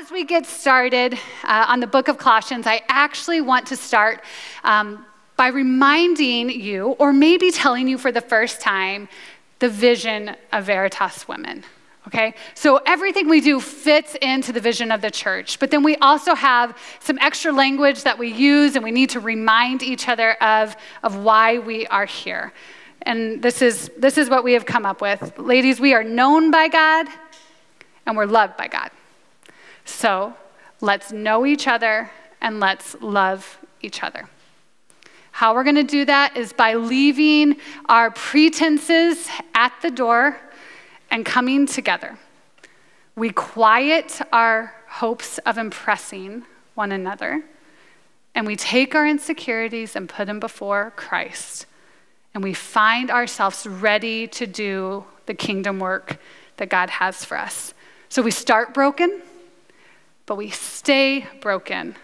as we get started uh, on the book of Colossians, I actually want to start um, by reminding you, or maybe telling you for the first time, the vision of Veritas Women. Okay? So everything we do fits into the vision of the church. But then we also have some extra language that we use and we need to remind each other of, of why we are here. And this is, this is what we have come up with. Ladies, we are known by God and we're loved by God. So let's know each other and let's love each other. How we're going to do that is by leaving our pretenses at the door and coming together. We quiet our hopes of impressing one another, and we take our insecurities and put them before Christ. And we find ourselves ready to do the kingdom work that God has for us. So we start broken, but we stay broken.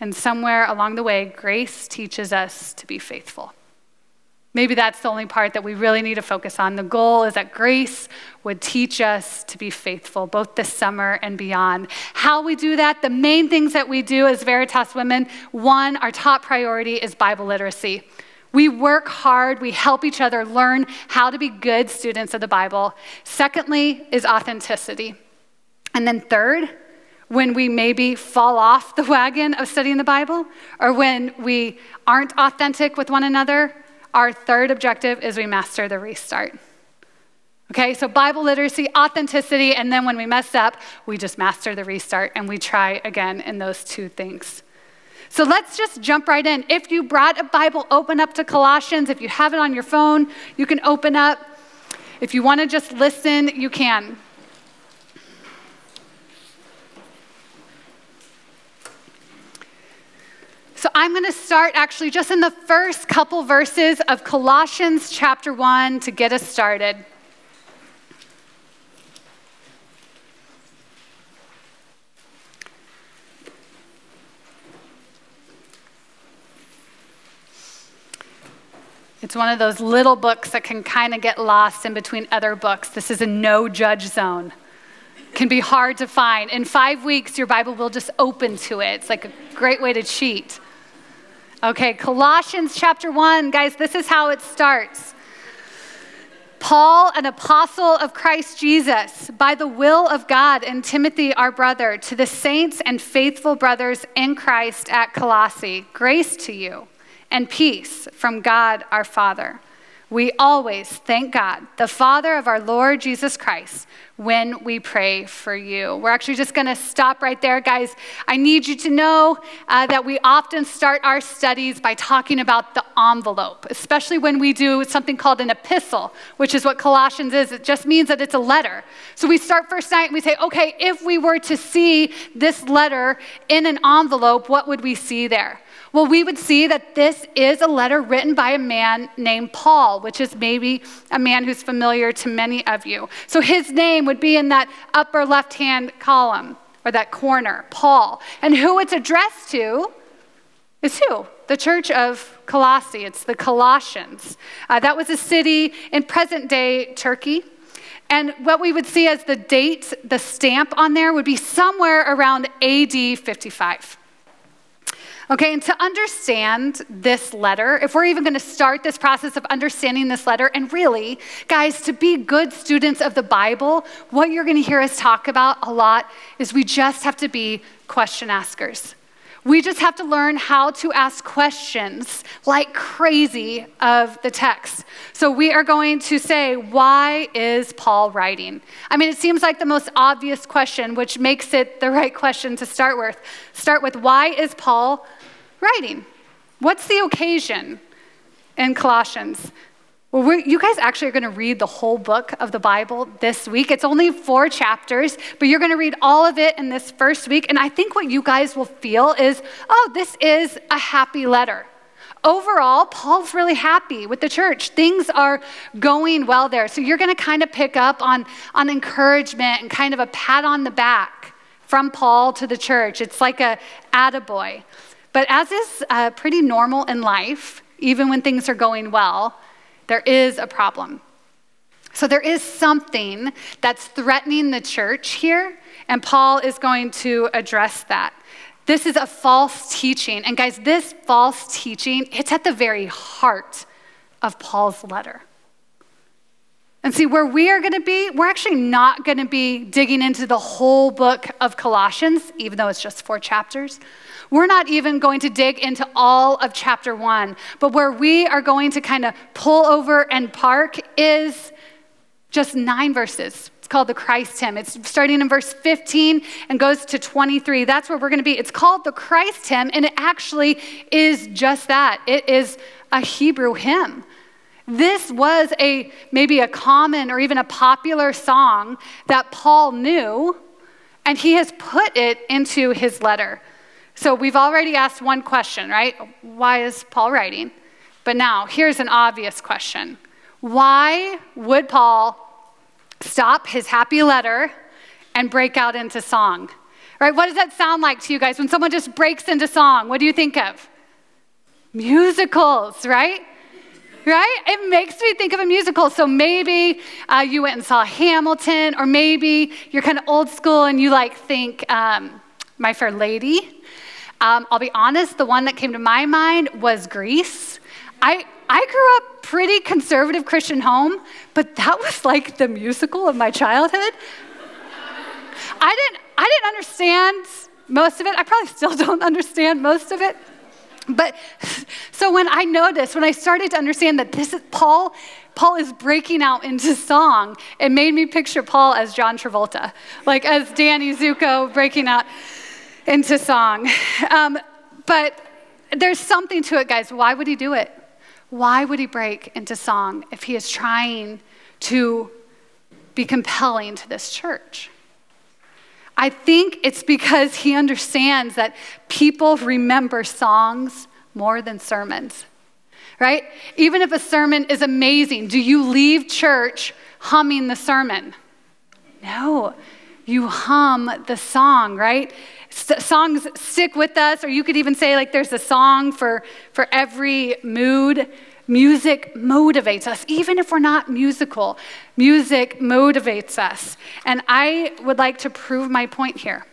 And somewhere along the way, grace teaches us to be faithful. Maybe that's the only part that we really need to focus on. The goal is that grace would teach us to be faithful, both this summer and beyond. How we do that, the main things that we do as Veritas women one, our top priority is Bible literacy. We work hard, we help each other learn how to be good students of the Bible. Secondly, is authenticity. And then third, when we maybe fall off the wagon of studying the Bible, or when we aren't authentic with one another, our third objective is we master the restart. Okay, so Bible literacy, authenticity, and then when we mess up, we just master the restart and we try again in those two things. So let's just jump right in. If you brought a Bible, open up to Colossians. If you have it on your phone, you can open up. If you want to just listen, you can. So I'm going to start actually just in the first couple verses of Colossians chapter 1 to get us started. It's one of those little books that can kind of get lost in between other books. This is a no judge zone. Can be hard to find. In five weeks, your Bible will just open to it. It's like a great way to cheat. Okay, Colossians chapter 1, guys, this is how it starts. Paul, an apostle of Christ Jesus, by the will of God, and Timothy, our brother, to the saints and faithful brothers in Christ at Colossae, grace to you and peace from God our Father. We always thank God, the Father of our Lord Jesus Christ when we pray for you. We're actually just going to stop right there, guys. I need you to know uh, that we often start our studies by talking about the envelope, especially when we do something called an epistle, which is what Colossians is. It just means that it's a letter. So we start first night and we say, okay, if we were to see this letter in an envelope, what would we see there? Well, we would see that this is a letter written by a man named Paul, which is maybe a man who's familiar to many of you. So his name would be in that upper left hand column or that corner, Paul. And who it's addressed to is who? The church of Colossae. It's the Colossians. Uh, that was a city in present day Turkey. And what we would see as the date, the stamp on there, would be somewhere around AD 55. Okay, and to understand this letter, if we're even going to start this process of understanding this letter, and really, guys, to be good students of the Bible, what you're going to hear us talk about a lot is we just have to be question askers. We just have to learn how to ask questions like crazy of the text. So we are going to say, why is Paul writing? I mean, it seems like the most obvious question, which makes it the right question to start with. Start with, why is Paul writing? What's the occasion in Colossians? Well, you guys actually are going to read the whole book of the Bible this week. It's only four chapters, but you're going to read all of it in this first week. And I think what you guys will feel is oh, this is a happy letter. Overall, Paul's really happy with the church. Things are going well there. So you're going to kind of pick up on, on encouragement and kind of a pat on the back from Paul to the church. It's like a attaboy. But as is uh, pretty normal in life, even when things are going well, there is a problem. So there is something that's threatening the church here, and Paul is going to address that. This is a false teaching. And guys, this false teaching, it's at the very heart of Paul's letter. And see, where we are going to be, we're actually not going to be digging into the whole book of Colossians, even though it's just four chapters. We're not even going to dig into all of chapter one. But where we are going to kind of pull over and park is just nine verses. It's called the Christ hymn. It's starting in verse 15 and goes to 23. That's where we're going to be. It's called the Christ hymn, and it actually is just that it is a Hebrew hymn. This was a maybe a common or even a popular song that Paul knew, and he has put it into his letter. So we've already asked one question, right? Why is Paul writing? But now, here's an obvious question. Why would Paul stop his happy letter and break out into song? Right? What does that sound like to you guys when someone just breaks into song? What do you think of? Musicals, right? Right? It makes me think of a musical. So maybe uh, you went and saw Hamilton, or maybe you're kind of old school and you like think um, My Fair Lady. Um, I'll be honest, the one that came to my mind was Grease. I, I grew up pretty conservative Christian home, but that was like the musical of my childhood. I didn't, I didn't understand most of it. I probably still don't understand most of it. But so when I noticed, when I started to understand that this is Paul, Paul is breaking out into song, it made me picture Paul as John Travolta, like as Danny Zuko breaking out into song. Um, but there's something to it, guys. Why would he do it? Why would he break into song if he is trying to be compelling to this church? I think it's because he understands that people remember songs more than sermons, right? Even if a sermon is amazing, do you leave church humming the sermon? No, you hum the song, right? S- songs stick with us, or you could even say, like, there's a song for, for every mood. Music motivates us, even if we're not musical. Music motivates us. And I would like to prove my point here.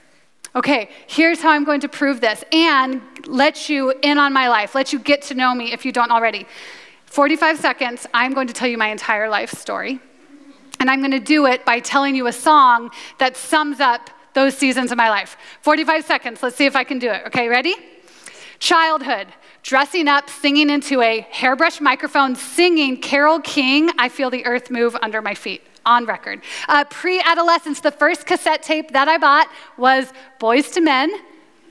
Okay, here's how I'm going to prove this and let you in on my life, let you get to know me if you don't already. 45 seconds, I'm going to tell you my entire life story. And I'm going to do it by telling you a song that sums up those seasons of my life. 45 seconds, let's see if I can do it. Okay, ready? Childhood, dressing up, singing into a hairbrush microphone, singing Carole King, I Feel the Earth Move Under My Feet, on record. Uh, Pre adolescence, the first cassette tape that I bought was Boyz II Men.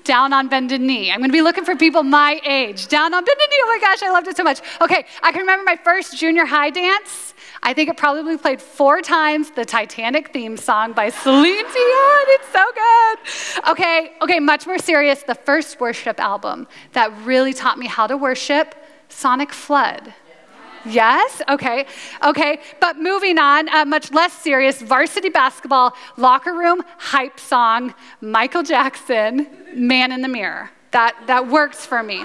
Down on Bended Knee. I'm gonna be looking for people my age. Down on Bended Knee. Oh my gosh, I loved it so much. Okay, I can remember my first junior high dance. I think it probably played four times the Titanic theme song by Celine Dion. It's so good. Okay, okay, much more serious. The first worship album that really taught me how to worship, Sonicflood. Yes? Okay. Okay. But moving on, uh, much less serious varsity basketball, locker room, hype song, Michael Jackson, Man in the Mirror. That, that works for me.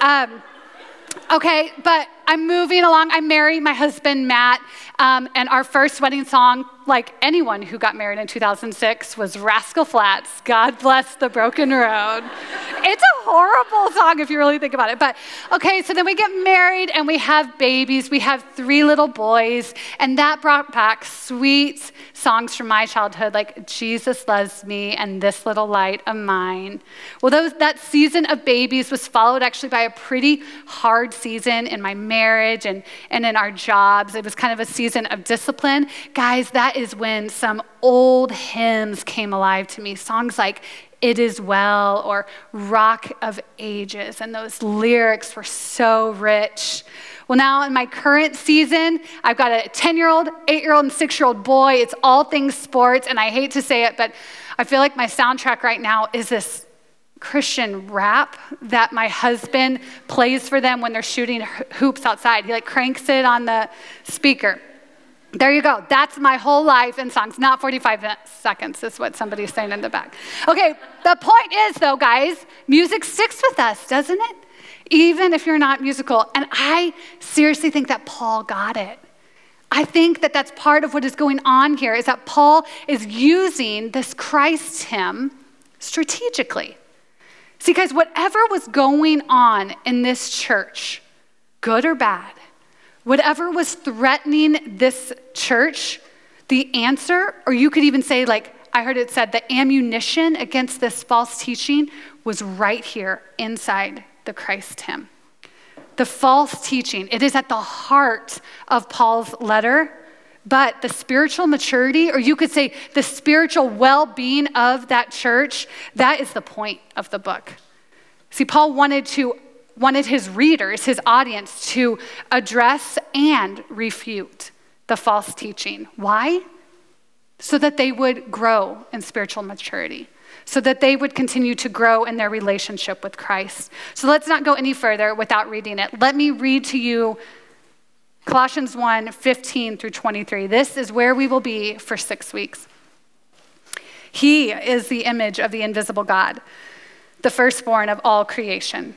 Um, okay, but I'm moving along. I married my husband, Matt, um, and our first wedding song, like anyone who got married in 2006, was Rascal Flatts, God Bless the Broken Road. it's a horrible song if you really think about it. But okay, so then we get married and we have babies. We have three little boys, and that brought back sweet songs from my childhood, like Jesus Loves Me and This Little Light of Mine. Well, those, that season of babies was followed actually by a pretty hard season in my marriage and, and in our jobs. It was kind of a season of discipline. Guys, that is when some old hymns came alive to me. Songs like It Is Well or Rock of Ages. And those lyrics were so rich. Well, now in my current season, I've got a 10 year old, 8 year old, and 6 year old boy. It's all things sports. And I hate to say it, but I feel like my soundtrack right now is this Christian rap that my husband plays for them when they're shooting hoops outside. He like cranks it on the speaker. There you go. That's my whole life in songs. Not 45 seconds, is what somebody's saying in the back. Okay, the point is, though, guys, music sticks with us, doesn't it? Even if you're not musical. And I seriously think that Paul got it. I think that that's part of what is going on here is that Paul is using this Christ hymn strategically. See, guys, whatever was going on in this church, good or bad, whatever was threatening this church, the answer, or you could even say, like, I heard it said, the ammunition against this false teaching was right here inside the Christ hymn the false teaching. It is at the heart of Paul's letter. But the spiritual maturity, or you could say the spiritual well being of that church, that is the point of the book. See, Paul wanted to wanted his readers, his audience, to address and refute the false teaching. Why? So that they would grow in spiritual maturity so that they would continue to grow in their relationship with Christ. So let's not go any further without reading it. Let me read to you Colossians 1 15 through 23. This is where we will be for six weeks. He is the image of the invisible God, the firstborn of all creation.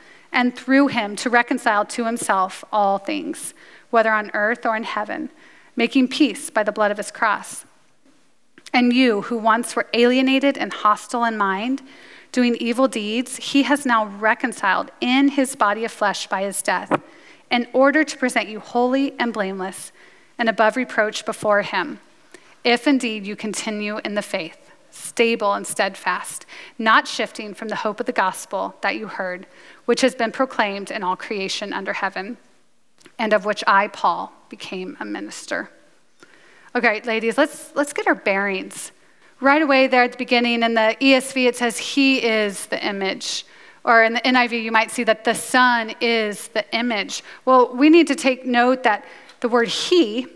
and through him to reconcile to himself all things, whether on earth or in heaven, making peace by the blood of his cross. And you, who once were alienated and hostile in mind, doing evil deeds, he has now reconciled in his body of flesh by his death, in order to present you holy and blameless and above reproach before him, if indeed you continue in the faith, stable and steadfast, not shifting from the hope of the gospel that you heard, which has been proclaimed in all creation under heaven, and of which I, Paul, became a minister. Okay, ladies, let's, let's get our bearings right away there at the beginning in the ESV, it says, He is the image. Or in the NIV, you might see that the Son is the image. Well, we need to take note that the word He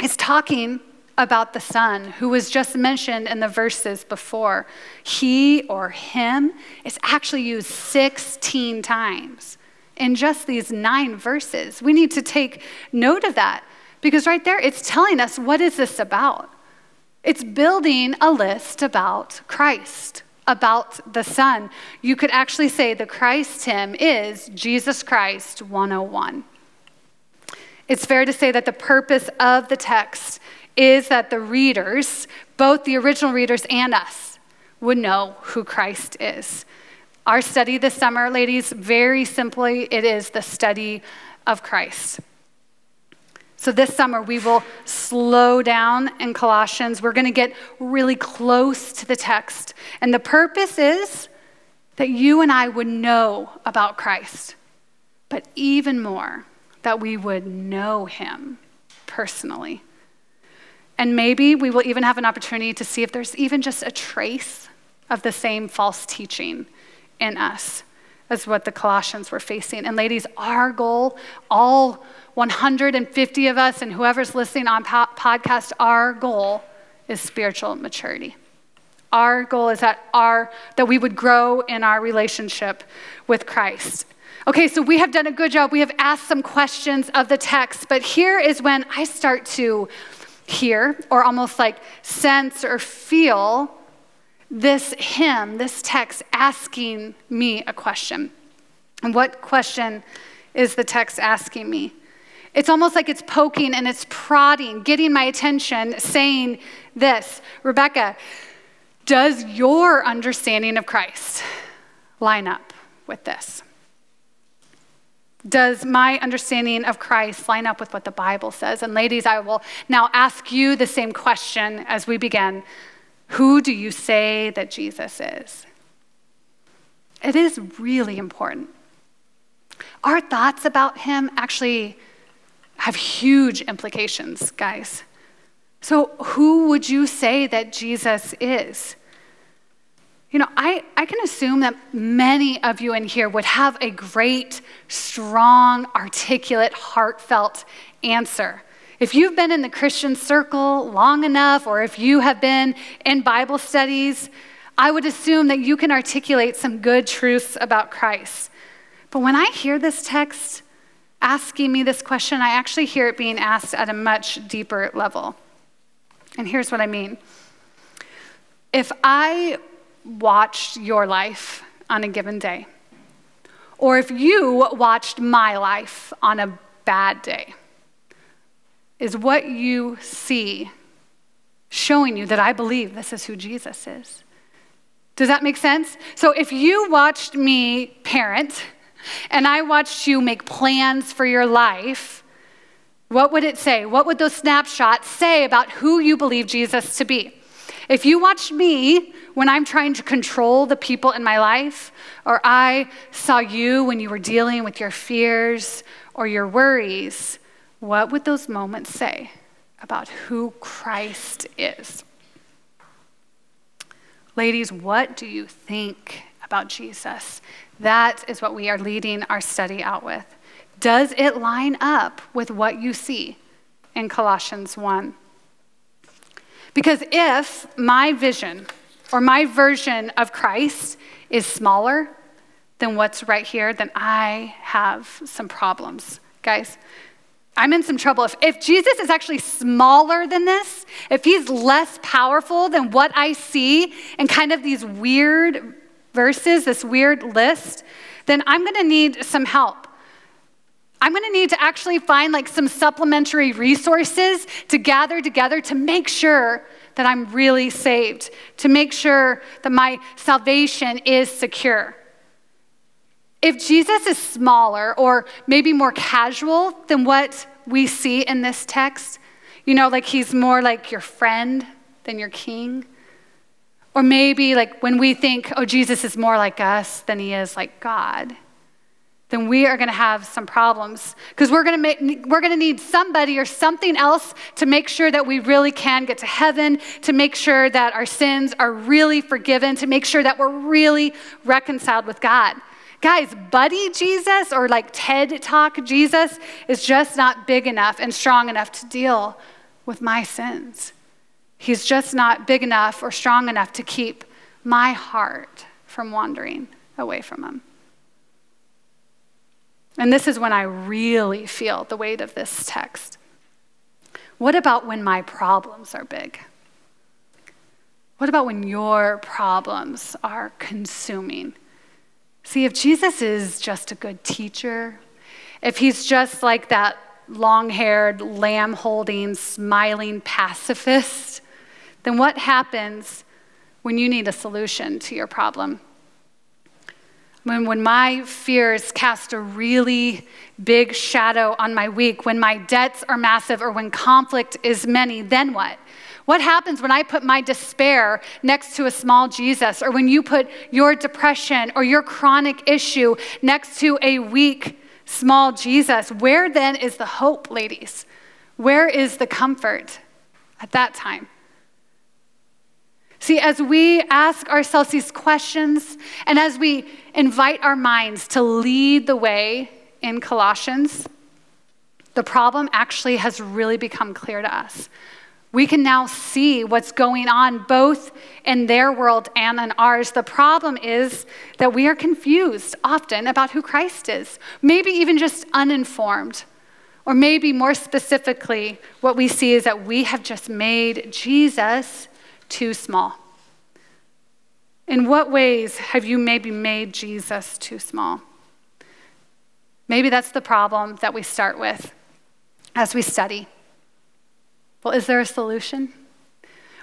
is talking about the Son, who was just mentioned in the verses before. He or Him is actually used 16 times in just these nine verses. We need to take note of that because right there it's telling us what is this about? It's building a list about Christ, about the Son. You could actually say the Christ hymn is Jesus Christ 101. It's fair to say that the purpose of the text is that the readers, both the original readers and us, would know who Christ is. Our study this summer, ladies, very simply, it is the study of Christ. So, this summer, we will slow down in Colossians. We're going to get really close to the text. And the purpose is that you and I would know about Christ, but even more, that we would know him personally. And maybe we will even have an opportunity to see if there's even just a trace of the same false teaching in us as what the Colossians were facing. And, ladies, our goal, all 150 of us and whoever's listening on po- podcast, our goal is spiritual maturity. Our goal is that our that we would grow in our relationship with Christ. Okay, so we have done a good job. We have asked some questions of the text, but here is when I start to hear or almost like sense or feel this hymn, this text asking me a question. And what question is the text asking me? It's almost like it's poking and it's prodding, getting my attention, saying this Rebecca, does your understanding of Christ line up with this? Does my understanding of Christ line up with what the Bible says? And ladies, I will now ask you the same question as we begin. Who do you say that Jesus is? It is really important. Our thoughts about him actually have huge implications, guys. So, who would you say that Jesus is? You know, I, I can assume that many of you in here would have a great, strong, articulate, heartfelt answer. If you've been in the Christian circle long enough, or if you have been in Bible studies, I would assume that you can articulate some good truths about Christ. But when I hear this text asking me this question, I actually hear it being asked at a much deeper level. And here's what I mean if I watched your life on a given day, or if you watched my life on a bad day, is what you see showing you that I believe this is who Jesus is. Does that make sense? So if you watched me parent and I watched you make plans for your life, what would it say? What would those snapshots say about who you believe Jesus to be? If you watched me when I'm trying to control the people in my life, or I saw you when you were dealing with your fears or your worries, what would those moments say about who Christ is? Ladies, what do you think about Jesus? That is what we are leading our study out with. Does it line up with what you see in Colossians 1? Because if my vision or my version of Christ is smaller than what's right here, then I have some problems. Guys, I'm in some trouble. If, if Jesus is actually smaller than this, if he's less powerful than what I see in kind of these weird verses, this weird list, then I'm going to need some help. I'm going to need to actually find like some supplementary resources to gather together to make sure that I'm really saved, to make sure that my salvation is secure. If Jesus is smaller or maybe more casual than what we see in this text, you know, like he's more like your friend than your king. Or maybe like when we think, oh, Jesus is more like us than he is like God, then we are going to have some problems because we're going to make we're going to need somebody or something else to make sure that we really can get to heaven, to make sure that our sins are really forgiven, to make sure that we're really reconciled with God. Guys, buddy Jesus or like TED Talk Jesus is just not big enough and strong enough to deal with my sins. He's just not big enough or strong enough to keep my heart from wandering away from him. And this is when I really feel the weight of this text. What about when my problems are big? What about when your problems are consuming? See, if Jesus is just a good teacher, if he's just like that long haired, lamb holding, smiling pacifist, then what happens when you need a solution to your problem? When, when my fears cast a really big shadow on my week, when my debts are massive, or when conflict is many, then what? What happens when I put my despair next to a small Jesus, or when you put your depression or your chronic issue next to a weak, small Jesus? Where then is the hope, ladies? Where is the comfort at that time? See, as we ask ourselves these questions and as we invite our minds to lead the way in Colossians, the problem actually has really become clear to us. We can now see what's going on both in their world and in ours. The problem is that we are confused often about who Christ is, maybe even just uninformed. Or maybe more specifically, what we see is that we have just made Jesus too small. In what ways have you maybe made Jesus too small? Maybe that's the problem that we start with as we study. Well, is there a solution?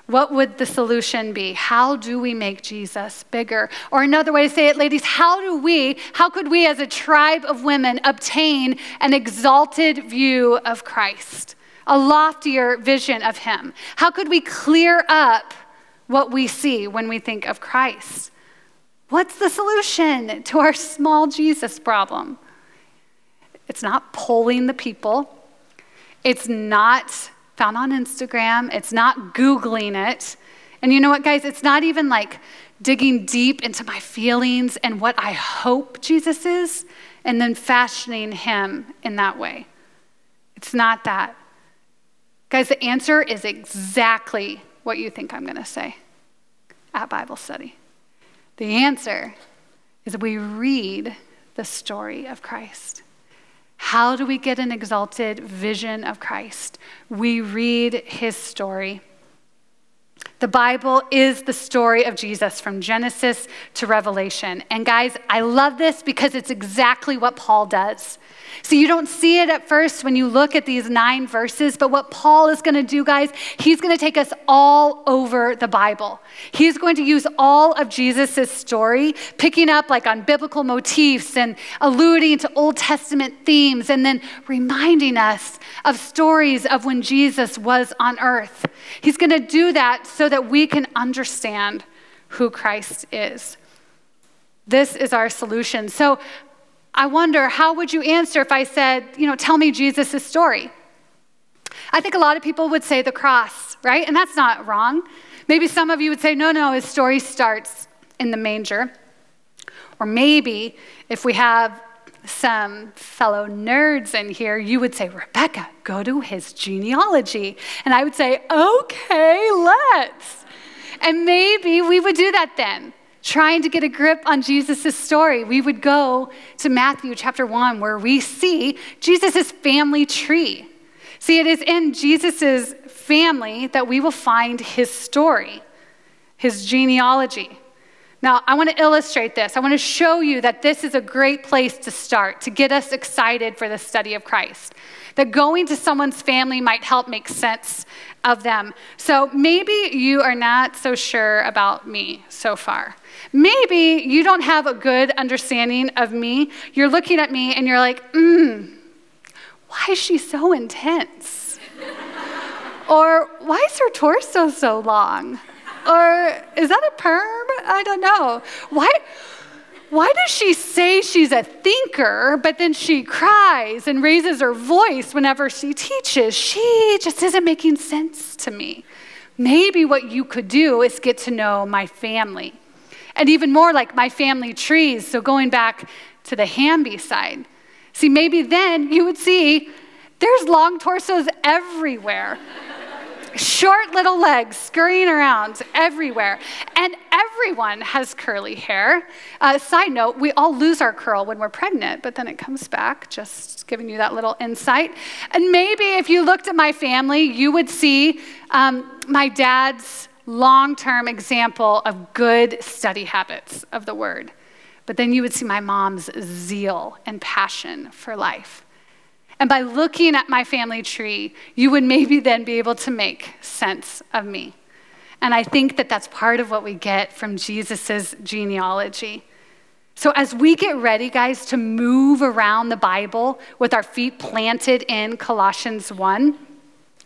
What would the solution be? How do we make Jesus bigger? Or another way to say it, ladies, how do we, how could we as a tribe of women obtain an exalted view of Christ, a loftier vision of Him? How could we clear up what we see when we think of Christ? What's the solution to our small Jesus problem? It's not polling the people. It's not found on Instagram. It's not Googling it. And you know what, guys? It's not even like digging deep into my feelings and what I hope Jesus is and then fashioning him in that way. It's not that. Guys, the answer is exactly what you think I'm going to say at Bible study. The answer is we read the story of Christ. How do we get an exalted vision of Christ? We read his story. The Bible is the story of Jesus from Genesis to Revelation. And guys, I love this because it's exactly what Paul does. So you don't see it at first when you look at these nine verses, but what Paul is going to do, guys, he's going to take us all over the Bible. He's going to use all of Jesus' story, picking up like on biblical motifs and alluding to Old Testament themes, and then reminding us of stories of when Jesus was on earth. He's going to do that so that we can understand who Christ is. This is our solution. So I wonder, how would you answer if I said, you know, tell me Jesus' story? I think a lot of people would say the cross, right? And that's not wrong. Maybe some of you would say, no, no, his story starts in the manger. Or maybe if we have some fellow nerds in here, you would say, Rebecca, go to his genealogy. And I would say, okay, let's. And maybe we would do that then trying to get a grip on Jesus' story, we would go to Matthew chapter 1, where we see Jesus' family tree. See, it is in Jesus' family that we will find his story, his genealogy. Now, I want to illustrate this. I want to show you that this is a great place to start to get us excited for the study of Christ. That going to someone's family might help make sense of them. So maybe you are not so sure about me so far. Maybe you don't have a good understanding of me. You're looking at me and you're like, hmm, why is she so intense? or why is her torso so long? Or is that a perm? I don't know. Why? Why does she say she's a thinker, but then she cries and raises her voice whenever she teaches? She just isn't making sense to me. Maybe what you could do is get to know my family. And even more like my family trees. So going back to the Hamby side. See, maybe then you would see there's long torsos everywhere. Short little legs scurrying around everywhere. And everyone has curly hair. Uh, side note, we all lose our curl when we're pregnant, but then it comes back, just giving you that little insight. And maybe if you looked at my family, you would see um, my dad's long term example of good study habits of the word. But then you would see my mom's zeal and passion for life. And by looking at my family tree, you would maybe then be able to make sense of me. And I think that that's part of what we get from Jesus' genealogy. So, as we get ready, guys, to move around the Bible with our feet planted in Colossians 1,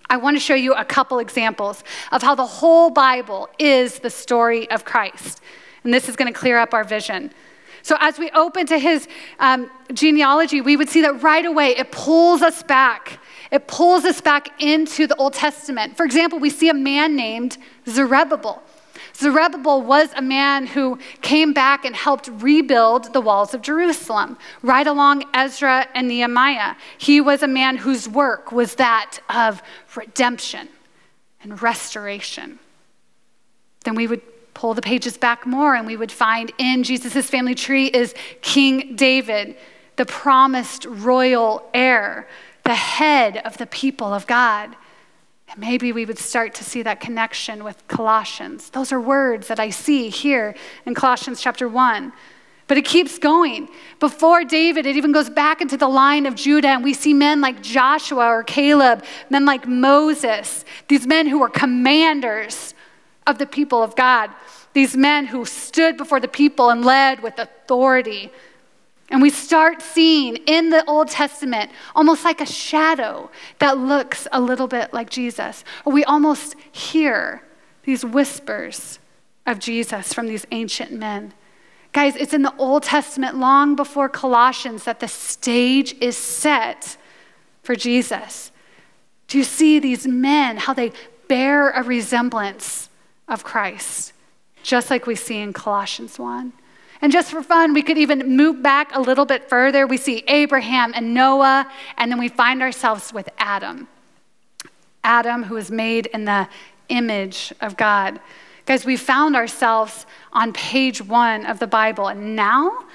I want to show you a couple examples of how the whole Bible is the story of Christ. And this is going to clear up our vision. So, as we open to his um, genealogy, we would see that right away it pulls us back. It pulls us back into the Old Testament. For example, we see a man named Zerubbabel. Zerubbabel was a man who came back and helped rebuild the walls of Jerusalem, right along Ezra and Nehemiah. He was a man whose work was that of redemption and restoration. Then we would pull the pages back more and we would find in Jesus' family tree is King David, the promised royal heir, the head of the people of God. And maybe we would start to see that connection with Colossians. Those are words that I see here in Colossians chapter 1. But it keeps going. Before David, it even goes back into the line of Judah, and we see men like Joshua or Caleb, men like Moses, these men who were commanders of the people of God, these men who stood before the people and led with authority. And we start seeing in the Old Testament almost like a shadow that looks a little bit like Jesus. Or we almost hear these whispers of Jesus from these ancient men. Guys, it's in the Old Testament, long before Colossians, that the stage is set for Jesus. Do you see these men, how they bear a resemblance of Christ, just like we see in Colossians 1? And just for fun, we could even move back a little bit further. We see Abraham and Noah, and then we find ourselves with Adam. Adam, who was made in the image of God. Guys, we found ourselves on page one of the Bible, and now,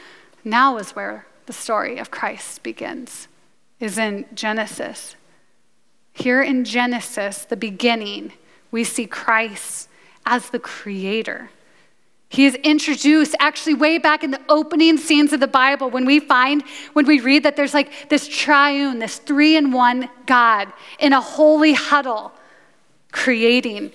now is where the story of Christ begins, is in Genesis. Here in Genesis, the beginning, we see Christ as the creator. He is introduced actually way back in the opening scenes of the Bible when we find, when we read that there's like this triune, this three in one God in a holy huddle creating.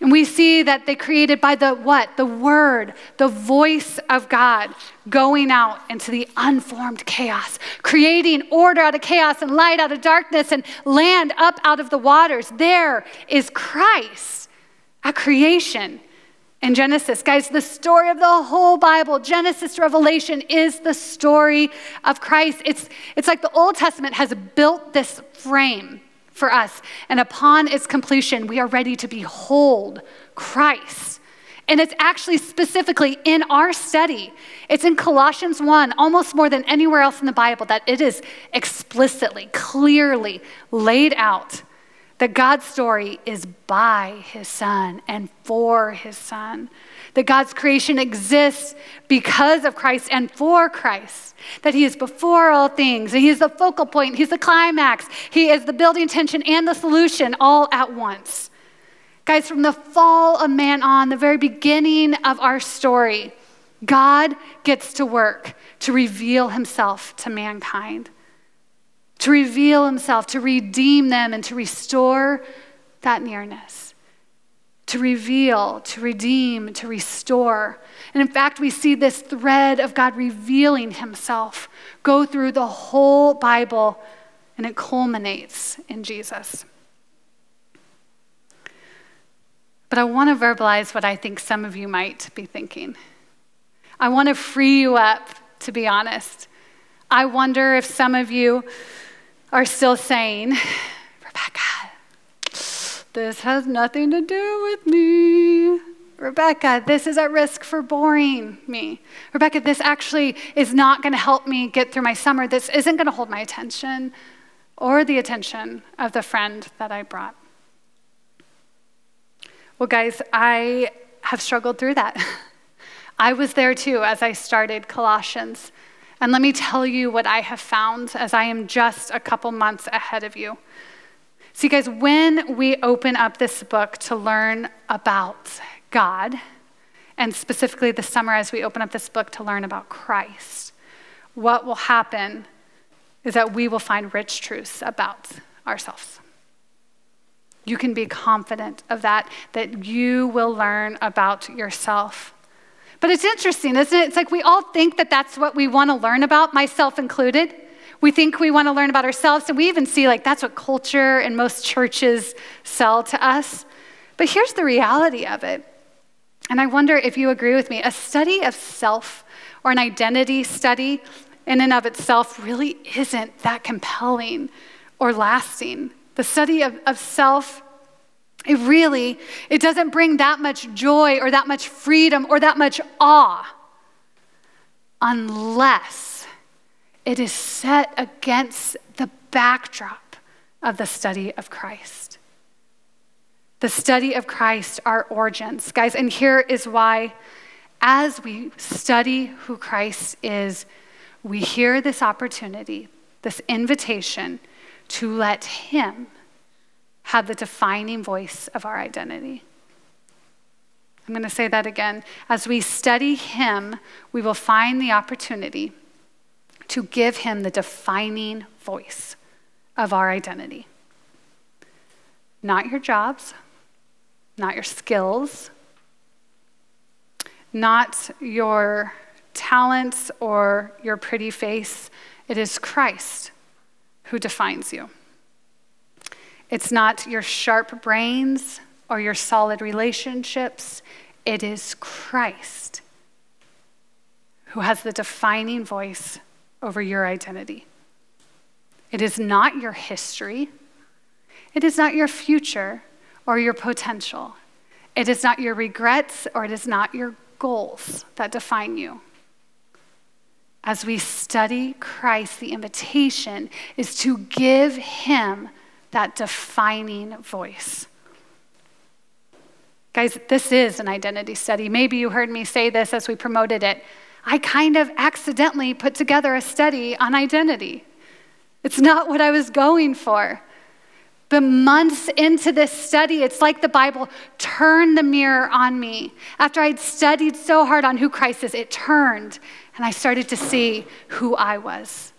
And we see that they created by the what? The word, the voice of God going out into the unformed chaos, creating order out of chaos and light out of darkness and land up out of the waters. There is Christ at creation in Genesis. Guys, the story of the whole Bible, Genesis Revelation, is the story of Christ. It's, it's like the Old Testament has built this frame for us, and upon its completion, we are ready to behold Christ. And it's actually specifically in our study. It's in Colossians 1, almost more than anywhere else in the Bible, that it is explicitly, clearly laid out that God's story is by his son and for his son. That God's creation exists because of Christ and for Christ. That he is before all things, and he is the focal point, he's the climax, he is the building tension and the solution all at once. Guys, from the fall of man on, the very beginning of our story, God gets to work to reveal himself to mankind to reveal himself, to redeem them, and to restore that nearness. To reveal, to redeem, to restore. And in fact, we see this thread of God revealing himself go through the whole Bible, and it culminates in Jesus. But I want to verbalize what I think some of you might be thinking. I want to free you up, to be honest. I wonder if some of you are still saying, Rebecca, this has nothing to do with me. Rebecca, this is at risk for boring me. Rebecca, this actually is not going to help me get through my summer. This isn't going to hold my attention or the attention of the friend that I brought. Well, guys, I have struggled through that. I was there too as I started Colossians. And let me tell you what I have found as I am just a couple months ahead of you. See, guys, when we open up this book to learn about God, and specifically this summer as we open up this book to learn about Christ, what will happen is that we will find rich truths about ourselves. You can be confident of that, that you will learn about yourself. But it's interesting, isn't it? It's like we all think that that's what we want to learn about, myself included. We think we want to learn about ourselves, and we even see like that's what culture and most churches sell to us. But here's the reality of it. And I wonder if you agree with me. A study of self or an identity study in and of itself really isn't that compelling or lasting. The study of, of self it really, it doesn't bring that much joy or that much freedom or that much awe unless it is set against the backdrop of the study of Christ. The study of Christ, our origins. Guys, and here is why, as we study who Christ is, we hear this opportunity, this invitation to let Him have the defining voice of our identity. I'm going to say that again. As we study Him, we will find the opportunity to give Him the defining voice of our identity. Not your jobs, not your skills, not your talents or your pretty face. It is Christ who defines you. It's not your sharp brains or your solid relationships. It is Christ who has the defining voice over your identity. It is not your history. It is not your future or your potential. It is not your regrets or it is not your goals that define you. As we study Christ, the invitation is to give him that defining voice. Guys, this is an identity study. Maybe you heard me say this as we promoted it. I kind of accidentally put together a study on identity. It's not what I was going for. But months into this study, it's like the Bible turned the mirror on me. After I'd studied so hard on who Christ is, it turned and I started to see who I was.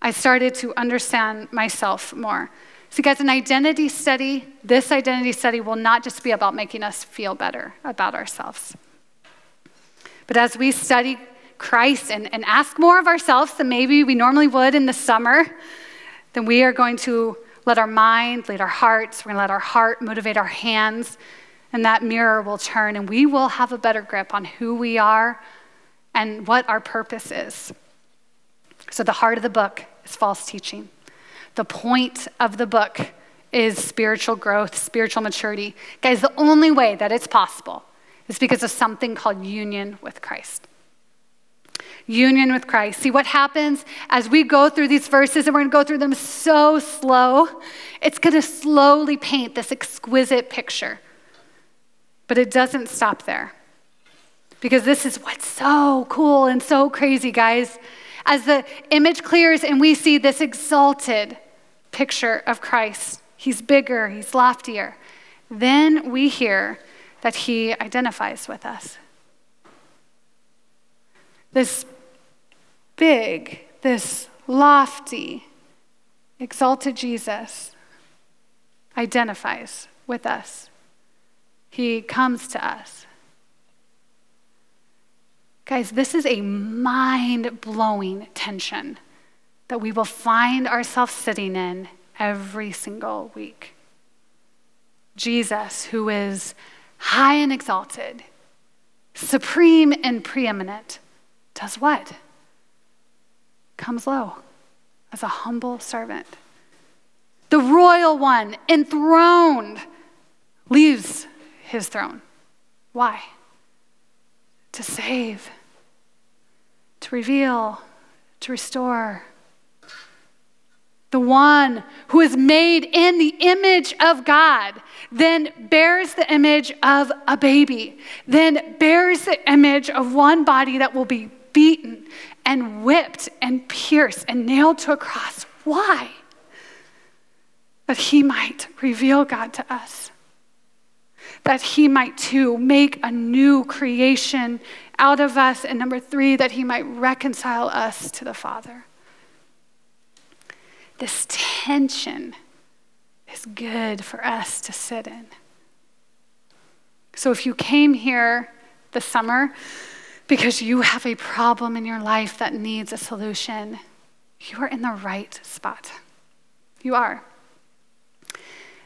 I started to understand myself more. See, guys, an identity study, this identity study will not just be about making us feel better about ourselves. But as we study Christ and, and ask more of ourselves than maybe we normally would in the summer, then we are going to let our mind lead our hearts. We're going to let our heart motivate our hands, and that mirror will turn, and we will have a better grip on who we are and what our purpose is. So, the heart of the book is false teaching. The point of the book is spiritual growth, spiritual maturity. Guys, the only way that it's possible is because of something called union with Christ. Union with Christ. See what happens as we go through these verses, and we're gonna go through them so slow, it's gonna slowly paint this exquisite picture. But it doesn't stop there. Because this is what's so cool and so crazy, guys. As the image clears and we see this exalted, picture of Christ. He's bigger, he's loftier. Then we hear that he identifies with us. This big, this lofty, exalted Jesus identifies with us. He comes to us. Guys, this is a mind blowing tension that we will find ourselves sitting in every single week. Jesus, who is high and exalted, supreme and preeminent, does what? Comes low as a humble servant. The royal one, enthroned, leaves his throne. Why? To save, to reveal, to restore, the one who is made in the image of God, then bears the image of a baby, then bears the image of one body that will be beaten and whipped and pierced and nailed to a cross. Why? That he might reveal God to us, that he might too make a new creation out of us, and number three, that he might reconcile us to the Father this tension is good for us to sit in. So if you came here this summer because you have a problem in your life that needs a solution, you are in the right spot. You are.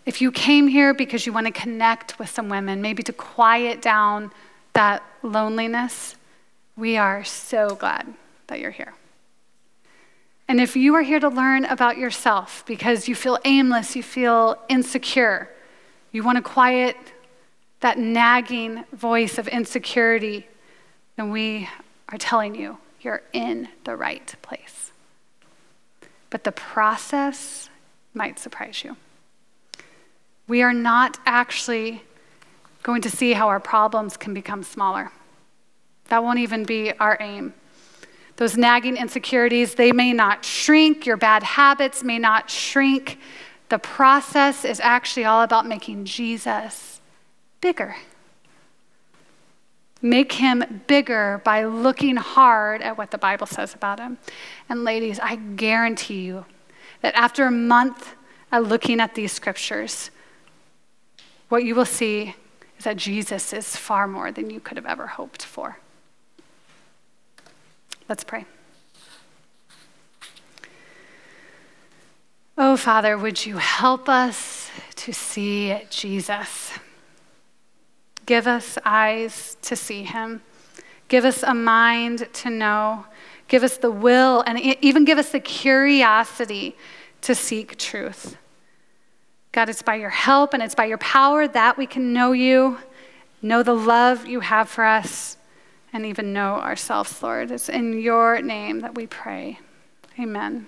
If you came here because you want to connect with some women, maybe to quiet down that loneliness, we are so glad that you're here. And if you are here to learn about yourself because you feel aimless, you feel insecure, you want to quiet that nagging voice of insecurity, then we are telling you you're in the right place. But the process might surprise you. We are not actually going to see how our problems can become smaller. That won't even be our aim. Those nagging insecurities, they may not shrink. Your bad habits may not shrink. The process is actually all about making Jesus bigger. Make him bigger by looking hard at what the Bible says about him. And ladies, I guarantee you that after a month of looking at these scriptures, what you will see is that Jesus is far more than you could have ever hoped for. Let's pray. Oh, Father, would you help us to see Jesus? Give us eyes to see him. Give us a mind to know. Give us the will and even give us the curiosity to seek truth. God, it's by your help and it's by your power that we can know you, know the love you have for us and even know ourselves, Lord. It's in your name that we pray. Amen.